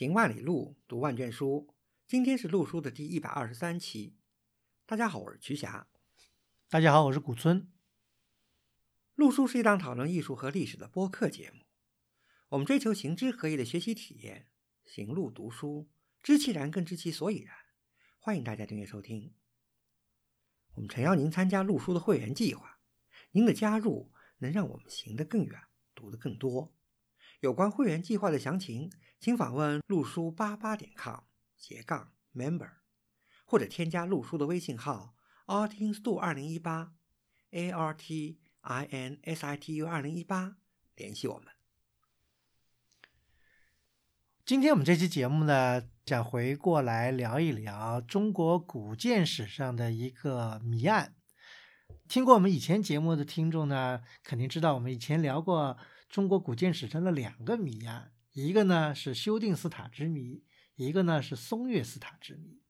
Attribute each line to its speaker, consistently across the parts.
Speaker 1: 行万里路，读万卷书。今天是陆书的第一百二十三期。大家好，我是瞿霞。
Speaker 2: 大家好，我是古村。
Speaker 1: 陆书是一档讨论艺术和历史的播客节目。我们追求行知合一的学习体验，行路读书，知其然更知其所以然。欢迎大家订阅收听。我们诚邀您参加陆书的会员计划，您的加入能让我们行得更远，读得更多。有关会员计划的详情，请访问陆书八八点 com 斜杠 member，或者添加陆书的微信号 artinstu 二零一八 a r t i n s i t u 二零一八联系我们。
Speaker 2: 今天我们这期节目呢，想回过来聊一聊中国古建史上的一个谜案。听过我们以前节目的听众呢，肯定知道我们以前聊过中国古建史上的两个谜案，一个呢是修订寺塔之谜，一个呢是松岳寺塔之谜。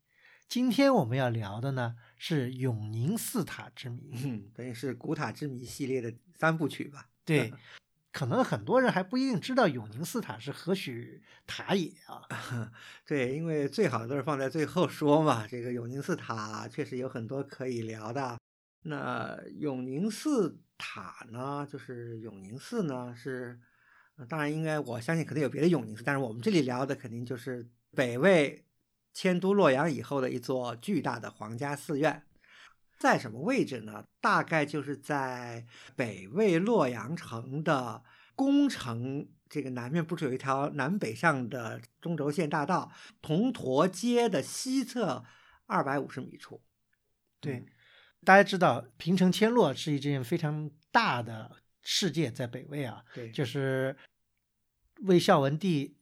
Speaker 2: 今天我们要聊的呢是永宁寺塔之谜，
Speaker 1: 嗯，等于是古塔之谜系列的三部曲吧？
Speaker 2: 对。可能很多人还不一定知道永宁寺塔是何许塔也啊？
Speaker 1: 对，因为最好的都是放在最后说嘛。这个永宁寺塔确实有很多可以聊的。那永宁寺塔呢，就是永宁寺呢是，当然应该我相信肯定有别的永宁寺，但是我们这里聊的肯定就是北魏迁都洛阳以后的一座巨大的皇家寺院，在什么位置呢？大概就是在北魏洛阳城的。宫城这个南面不是有一条南北向的中轴线大道，铜驼街的西侧二百五十米处。
Speaker 2: 对，大家知道平城迁洛是一件非常大的事件，在北魏啊，
Speaker 1: 对，
Speaker 2: 就是魏孝文帝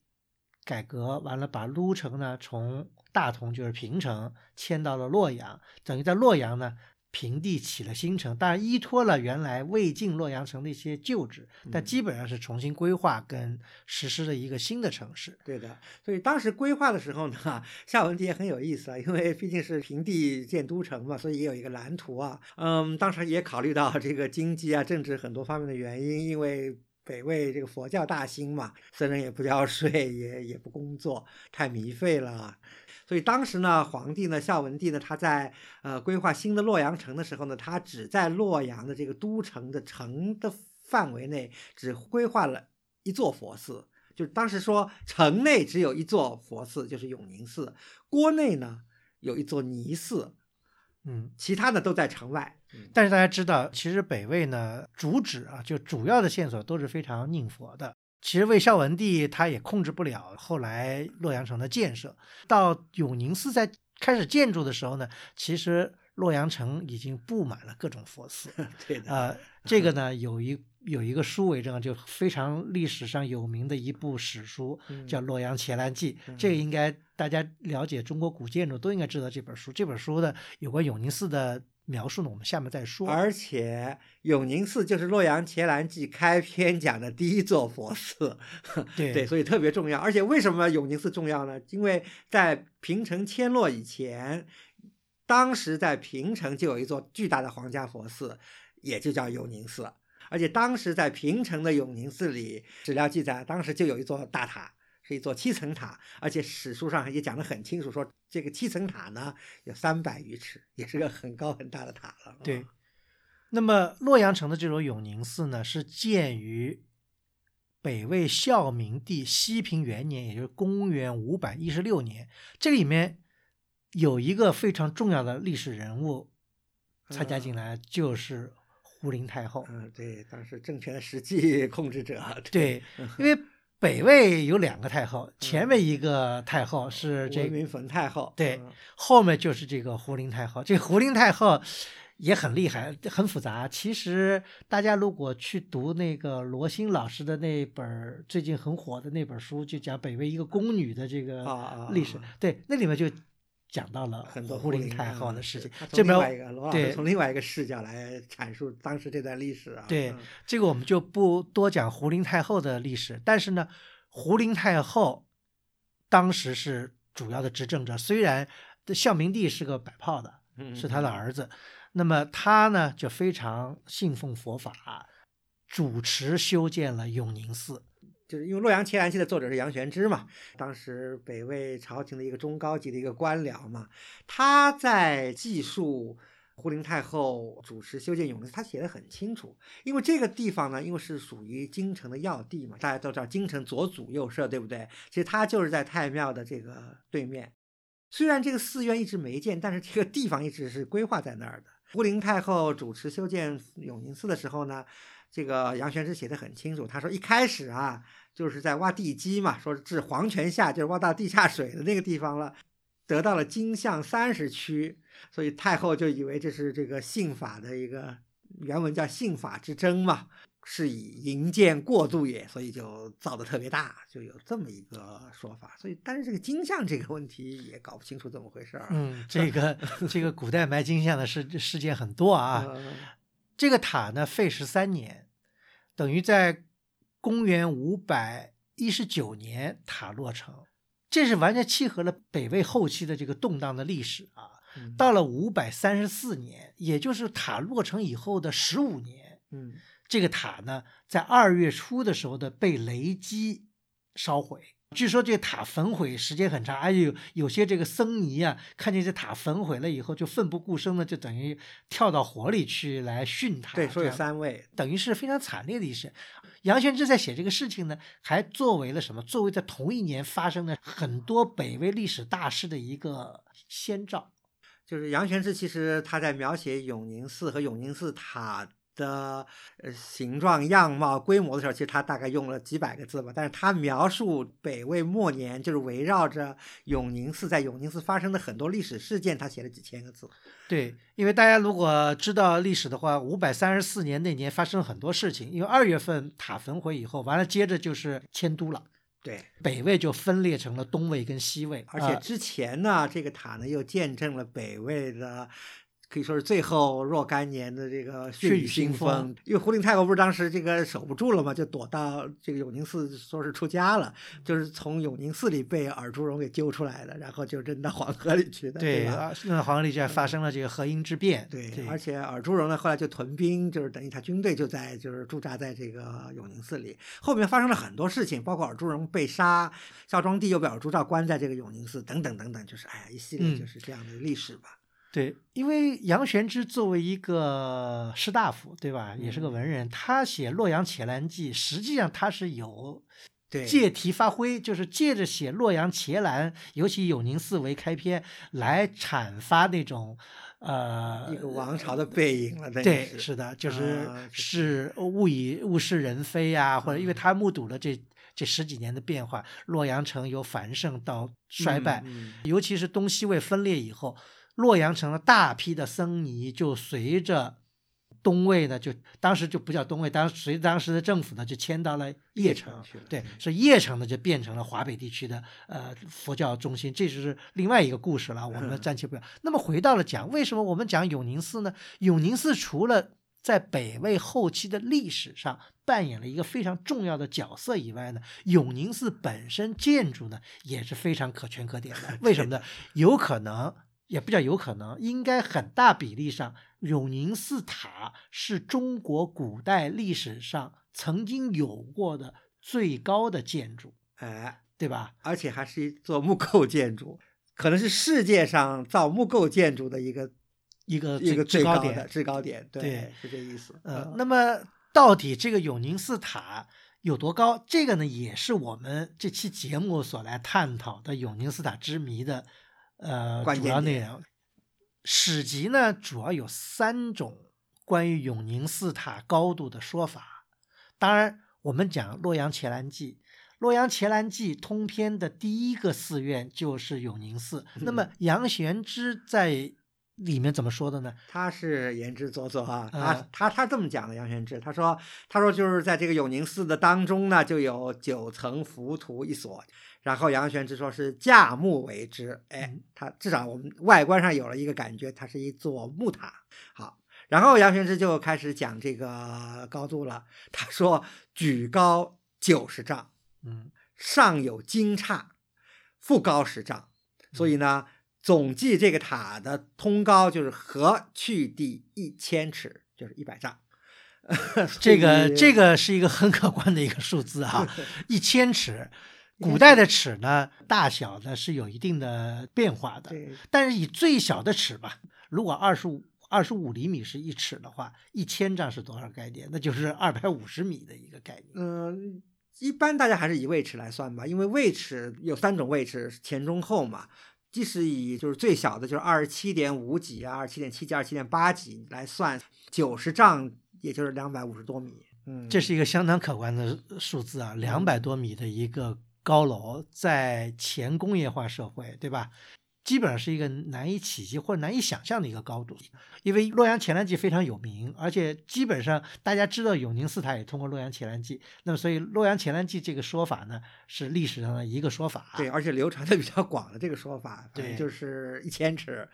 Speaker 2: 改革完了，把都城呢从大同就是平城迁到了洛阳，等于在洛阳呢。平地起了新城，当然依托了原来魏晋洛阳城的一些旧址，但基本上是重新规划跟实施了一个新的城市。
Speaker 1: 对的，所以当时规划的时候呢，夏文帝也很有意思啊，因为毕竟是平地建都城嘛，所以也有一个蓝图啊。嗯，当时也考虑到这个经济啊、政治很多方面的原因，因为北魏这个佛教大兴嘛，僧人也不交税，也也不工作，太糜费了。所以当时呢，皇帝呢，孝文帝呢，他在呃规划新的洛阳城的时候呢，他只在洛阳的这个都城的城的范围内，只规划了一座佛寺，就是当时说城内只有一座佛寺，就是永宁寺，郭内呢有一座尼寺，
Speaker 2: 嗯，
Speaker 1: 其他的都在城外。
Speaker 2: 但是大家知道，其实北魏呢，主旨啊，就主要的线索都是非常宁佛的。其实魏孝文帝他也控制不了后来洛阳城的建设。到永宁寺在开始建筑的时候呢，其实洛阳城已经布满了各种佛寺。
Speaker 1: 对的。
Speaker 2: 呃，这个呢有一有一个书为证，就非常历史上有名的一部史书，叫《洛阳伽蓝记》。这个应该大家了解中国古建筑都应该知道这本书。这本书的有关永宁寺的。描述呢，我们下面再说。
Speaker 1: 而且永宁寺就是《洛阳伽蓝记》开篇讲的第一座佛寺，
Speaker 2: 对
Speaker 1: 对，所以特别重要。而且为什么永宁寺重要呢？因为在平城迁洛以前，当时在平城就有一座巨大的皇家佛寺，也就叫永宁寺。而且当时在平城的永宁寺里，史料记载，当时就有一座大塔。是一座七层塔，而且史书上也讲得很清楚，说这个七层塔呢有三百余尺，也是个很高很大的塔了。
Speaker 2: 对，那么洛阳城的这座永宁寺呢，是建于北魏孝明帝西平元年，也就是公元五百一十六年。这里面有一个非常重要的历史人物参加进来，就是胡林太后。
Speaker 1: 嗯，对，当时政权的实际控制者。
Speaker 2: 对，因为。北魏有两个太后，前面一个太后是这
Speaker 1: 文冯太后，
Speaker 2: 对，后面就是这个胡林太后。这胡林太后也很厉害，很复杂。其实大家如果去读那个罗新老师的那本最近很火的那本书，就讲北魏一个宫女的这个历史，对，那里面就。讲到了
Speaker 1: 很多
Speaker 2: 胡林太后的事情，
Speaker 1: 这边对从另外一个视角来阐述当时这段历史啊。
Speaker 2: 对，这个我们就不多讲胡林太后的历史，但是呢，胡林太后当时是主要的执政者，虽然孝明帝是个摆炮的，是他的儿子，那么他呢就非常信奉佛法，主持修建了永宁寺。
Speaker 1: 就是因为《洛阳伽蓝记》的作者是杨玄之嘛，当时北魏朝廷的一个中高级的一个官僚嘛，他在记述胡陵太后主持修建永宁寺，他写的很清楚。因为这个地方呢，因为是属于京城的要地嘛，大家都知道京城左祖右社，对不对？其实它就是在太庙的这个对面。虽然这个寺院一直没建，但是这个地方一直是规划在那儿的。胡陵太后主持修建永宁寺的时候呢。这个杨玄之写的很清楚，他说一开始啊，就是在挖地基嘛，说至黄泉下，就是挖到地下水的那个地方了，得到了金像三十区，所以太后就以为这是这个信法的一个原文叫信法之争嘛，是以营建过度也，所以就造的特别大，就有这么一个说法。所以，但是这个金像这个问题也搞不清楚怎么回事儿。
Speaker 2: 嗯，这个这个古代埋金像的事事件很多啊。这个塔呢，费时三年，等于在公元五百一十九年塔落成，这是完全契合了北魏后期的这个动荡的历史啊。到了五百三十四年，也就是塔落成以后的十五年，
Speaker 1: 嗯，
Speaker 2: 这个塔呢，在二月初的时候的被雷击烧毁。据说这个塔焚毁时间很长，而且有有些这个僧尼啊，看见这塔焚毁了以后，就奋不顾身的就等于跳到火里去来殉塔。
Speaker 1: 对，说有三位，
Speaker 2: 等于是非常惨烈的一事。杨玄之在写这个事情呢，还作为了什么？作为在同一年发生的很多北魏历史大事的一个先兆。
Speaker 1: 就是杨玄之其实他在描写永宁寺和永宁寺塔。的呃形状、样貌、规模的时候，其实他大概用了几百个字吧。但是他描述北魏末年，就是围绕着永宁寺，在永宁寺发生的很多历史事件，他写了几千个字。
Speaker 2: 对，因为大家如果知道历史的话，五百三十四年那年发生了很多事情。因为二月份塔焚毁以后，完了接着就是迁都了。
Speaker 1: 对，
Speaker 2: 北魏就分裂成了东魏跟西魏，
Speaker 1: 而且之前呢，这个塔呢又见证了北魏的。可以说是最后若干年的这个血雨腥风，因为胡陵太后不是当时这个守不住了嘛，就躲到这个永宁寺，说是出家了，就是从永宁寺里被尔朱荣给揪出来的，然后就扔到黄河里去的，对
Speaker 2: 吧？那黄河里就发生了这个河阴之变，
Speaker 1: 对，而且尔朱荣呢后来就屯兵，就是等于他军队就在就是驻扎在这个永宁寺里，后面发生了很多事情，包括尔朱荣被杀，孝庄帝又被尔朱兆关在这个永宁寺，等等等等，就是哎呀一系列就是这样的历史吧。
Speaker 2: 对，因为杨玄之作为一个士大夫，对吧，也是个文人，他写《洛阳伽蓝记》，实际上他是有借题发挥，就是借着写洛阳伽蓝，尤其永宁寺为开篇，来阐发那种呃
Speaker 1: 一个王朝的背影了。
Speaker 2: 对，是的，就是是物以物是人非呀，或者因为他目睹了这这十几年的变化，洛阳城由繁盛到衰败，尤其是东西魏分裂以后。洛阳城的大批的僧尼就随着东魏呢，就当时就不叫东魏，当随当时的政府呢，就迁到了邺城。对，所以邺城呢就变成了华北地区的呃佛教中心，这就是另外一个故事了。我们暂且不要。那么回到了讲，为什么我们讲永宁寺呢？永宁寺除了在北魏后期的历史上扮演了一个非常重要的角色以外呢，永宁寺本身建筑呢也是非常可圈可点的。为什么呢？有可能。也比较有可能，应该很大比例上，永宁寺塔是中国古代历史上曾经有过的最高的建筑，
Speaker 1: 哎，
Speaker 2: 对吧？
Speaker 1: 而且还是一座木构建筑，可能是世界上造木构建筑的一个
Speaker 2: 一个
Speaker 1: 一个最
Speaker 2: 高点，
Speaker 1: 制高点，对，是这意思。
Speaker 2: 嗯，那么到底这个永宁寺塔有多高？这个呢，也是我们这期节目所来探讨的永宁寺塔之谜的。呃，主要内容，史籍呢主要有三种关于永宁寺塔高度的说法。当然，我们讲《洛阳伽蓝记》，《洛阳伽蓝记》通篇的第一个寺院就是永宁寺。那么杨玄之在里面怎么说的呢？
Speaker 1: 他是言之凿凿啊，他他他这么讲的。杨玄之他说他说就是在这个永宁寺的当中呢，就有九层浮屠一所。然后杨玄之说是架木为之，哎，他至少我们外观上有了一个感觉，它是一座木塔。好，然后杨玄之就开始讲这个高度了。他说举高九十丈，
Speaker 2: 嗯，
Speaker 1: 上有金叉，复高十丈，所以呢，总计这个塔的通高就是和去地一千尺，就是一百丈。
Speaker 2: 这个这
Speaker 1: 个
Speaker 2: 个是一个很可观的一个数字啊，一千尺。古代的尺呢，大小呢是有一定的变化的，
Speaker 1: 对
Speaker 2: 但是以最小的尺吧，如果二十五二十五厘米是一尺的话，一千丈是多少概念？那就是二百五十米的一个概念。
Speaker 1: 嗯，一般大家还是以位尺来算吧，因为位尺有三种位尺，前中后嘛。即使以就是最小的，就是二十七点五几啊，二十七点七几、二十七点八几来算，九十丈也就是两百五十多米。嗯，
Speaker 2: 这是一个相当可观的数字啊，两百多米的一个高楼，在前工业化社会，对吧？基本上是一个难以企及或者难以想象的一个高度，因为洛阳前南记非常有名，而且基本上大家知道永宁寺塔也通过洛阳前南记，那么所以洛阳前南记这个说法呢是历史上的一个说法。
Speaker 1: 对，而且流传的比较广的这个说法，
Speaker 2: 对
Speaker 1: 就是一千尺。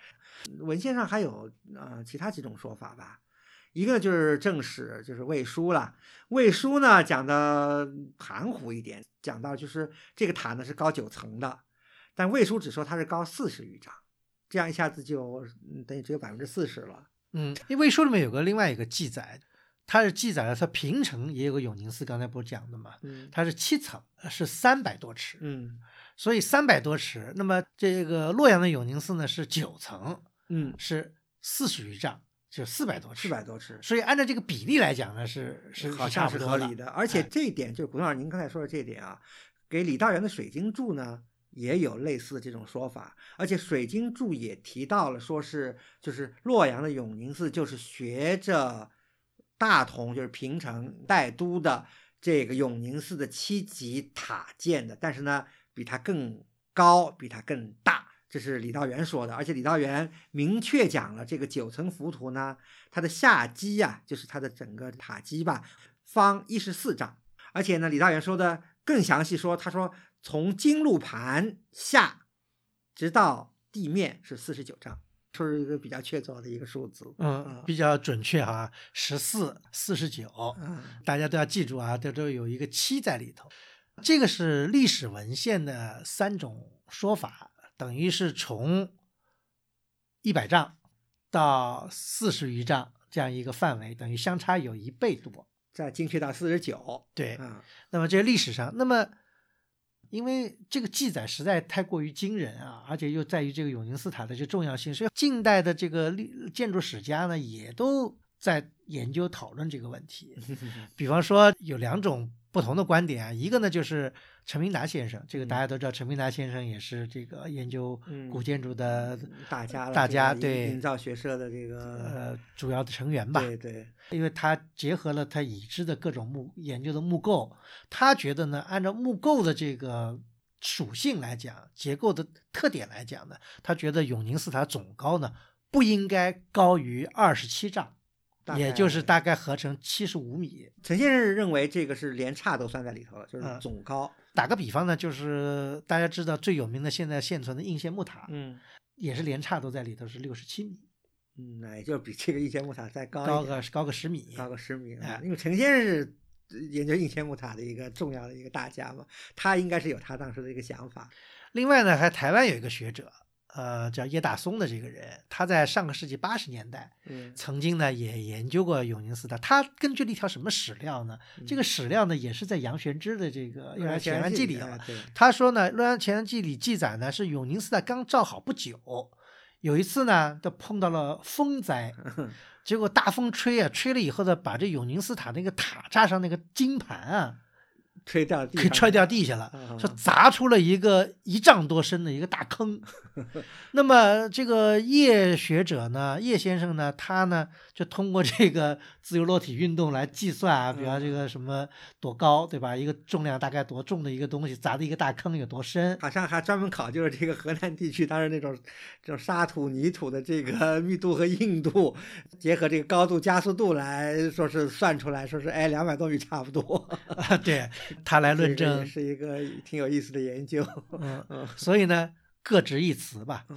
Speaker 1: 文献上还有呃其他几种说法吧，一个就是正史，就是《魏书》了。《魏书》呢讲的含糊一点，讲到就是这个塔呢是高九层的，但《魏书》只说它是高四十余丈，这样一下子就嗯等于只有百分之四十了。
Speaker 2: 嗯，因为魏书里面有个另外一个记载，它是记载了它平城也有个永宁寺，刚才不是讲的嘛，
Speaker 1: 嗯
Speaker 2: 它是七层，是三百多尺，
Speaker 1: 嗯
Speaker 2: 所以三百多尺，那么这个洛阳的永宁寺呢是九层，
Speaker 1: 嗯，
Speaker 2: 是四十余丈，就四百多尺，
Speaker 1: 四百多尺。
Speaker 2: 所以按照这个比例来讲呢，是是
Speaker 1: 好像是
Speaker 2: 差不多的
Speaker 1: 合理的，而且
Speaker 2: 哎
Speaker 1: 这一点就是古老师您刚才说的这一点啊，给李道元的水晶柱呢也有类似的这种说法，而且水晶柱也提到了，说是就是洛阳的永宁寺就是学着大同就是平城代都的这个永宁寺的七级塔建的，但是呢比它更高，比它更大。这是李道元说的，而且李道元明确讲了，这个九层浮屠呢，它的下基呀、就是它的整个塔基吧，方一十四丈。而且呢，李道元说的更详细说，他说从金鹿盘下直到地面是四十九丈，是一个比较确凿的一个数字。
Speaker 2: 嗯，比较准确哈，十四、四十九，
Speaker 1: 啊，
Speaker 2: 大家都要记住啊，这都有一个七在里头。这个是历史文献的三种说法，等于是从一百丈到四十余丈这样一个范围，等于相差有一倍多。
Speaker 1: 再精确到四十九。
Speaker 2: 对，
Speaker 1: 嗯，
Speaker 2: 那么这历史上，那么因为这个记载实在太过于惊人啊，而且又在于这个永宁寺塔的这重要性，所以近代的这个历建筑史家呢，也都在研究讨论这个问题。比方说有两种不同的观点啊，一个呢就是陈明达先生，这个大家都知道，陈明达先生也是这个研究
Speaker 1: 嗯
Speaker 2: 古建筑的
Speaker 1: 大家
Speaker 2: 大家对
Speaker 1: 营造学社的这个
Speaker 2: 呃主要的成员吧。
Speaker 1: 对对，
Speaker 2: 因为他结合了他已知的各种木研究的木构，他觉得呢，按照木构的这个属性来讲，结构的特点来讲呢，他觉得永宁寺塔总高呢不应该高于二十七丈，
Speaker 1: 大
Speaker 2: 也就是大概合成七十五米。
Speaker 1: 陈先生认为这个是连差都算在里头了，就是
Speaker 2: 嗯
Speaker 1: 总高。
Speaker 2: 打个比方呢，就是大家知道最有名的现在现存的应县木塔，
Speaker 1: 嗯
Speaker 2: 也是连差都在里头，是六十七米，
Speaker 1: 嗯，那也就比这个应县木塔再高
Speaker 2: 高个高个十米。
Speaker 1: 高个十米了
Speaker 2: 哎
Speaker 1: 因为陈先生是研究应县木塔的一个重要的一个大家嘛，他应该是有他当时的一个想法。
Speaker 2: 另外呢，还台湾有一个学者，呃，叫叶大松的这个人，他在上个世纪八十年代
Speaker 1: 嗯
Speaker 2: 曾经呢也研究过永宁寺的。他根据了一条什么史料呢？这个史料呢也是在杨玄之的这个《洛阳前南记》里头
Speaker 1: 啊，对，
Speaker 2: 他说呢，《洛阳前南记》里记载呢是永宁寺塔刚造好不久，有一次呢，就碰到了风灾，结果大风吹啊，吹了以后呢，把这永宁寺塔那个塔架上那个金盘啊，
Speaker 1: 吹掉
Speaker 2: 给踹掉地下了，
Speaker 1: 啊
Speaker 2: 说砸出了一个一丈多深的一个大坑。那么这个叶学者呢，叶先生呢，他呢就通过这个自由落体运动来计算啊，比方这个什么多高，对吧？一个重量大概多重的一个东西砸的一个大坑有多深？
Speaker 1: 好像还专门考究了这个河南地区当时那种这种沙土泥土的这个密度和硬度，结合这个高度加速度来说是算出来，说是哎两百多米差不多。
Speaker 2: 啊，对他来论证，
Speaker 1: 是一个挺有意思的研究。
Speaker 2: 嗯，
Speaker 1: 嗯
Speaker 2: 所以呢，各执一词吧。
Speaker 1: 嗯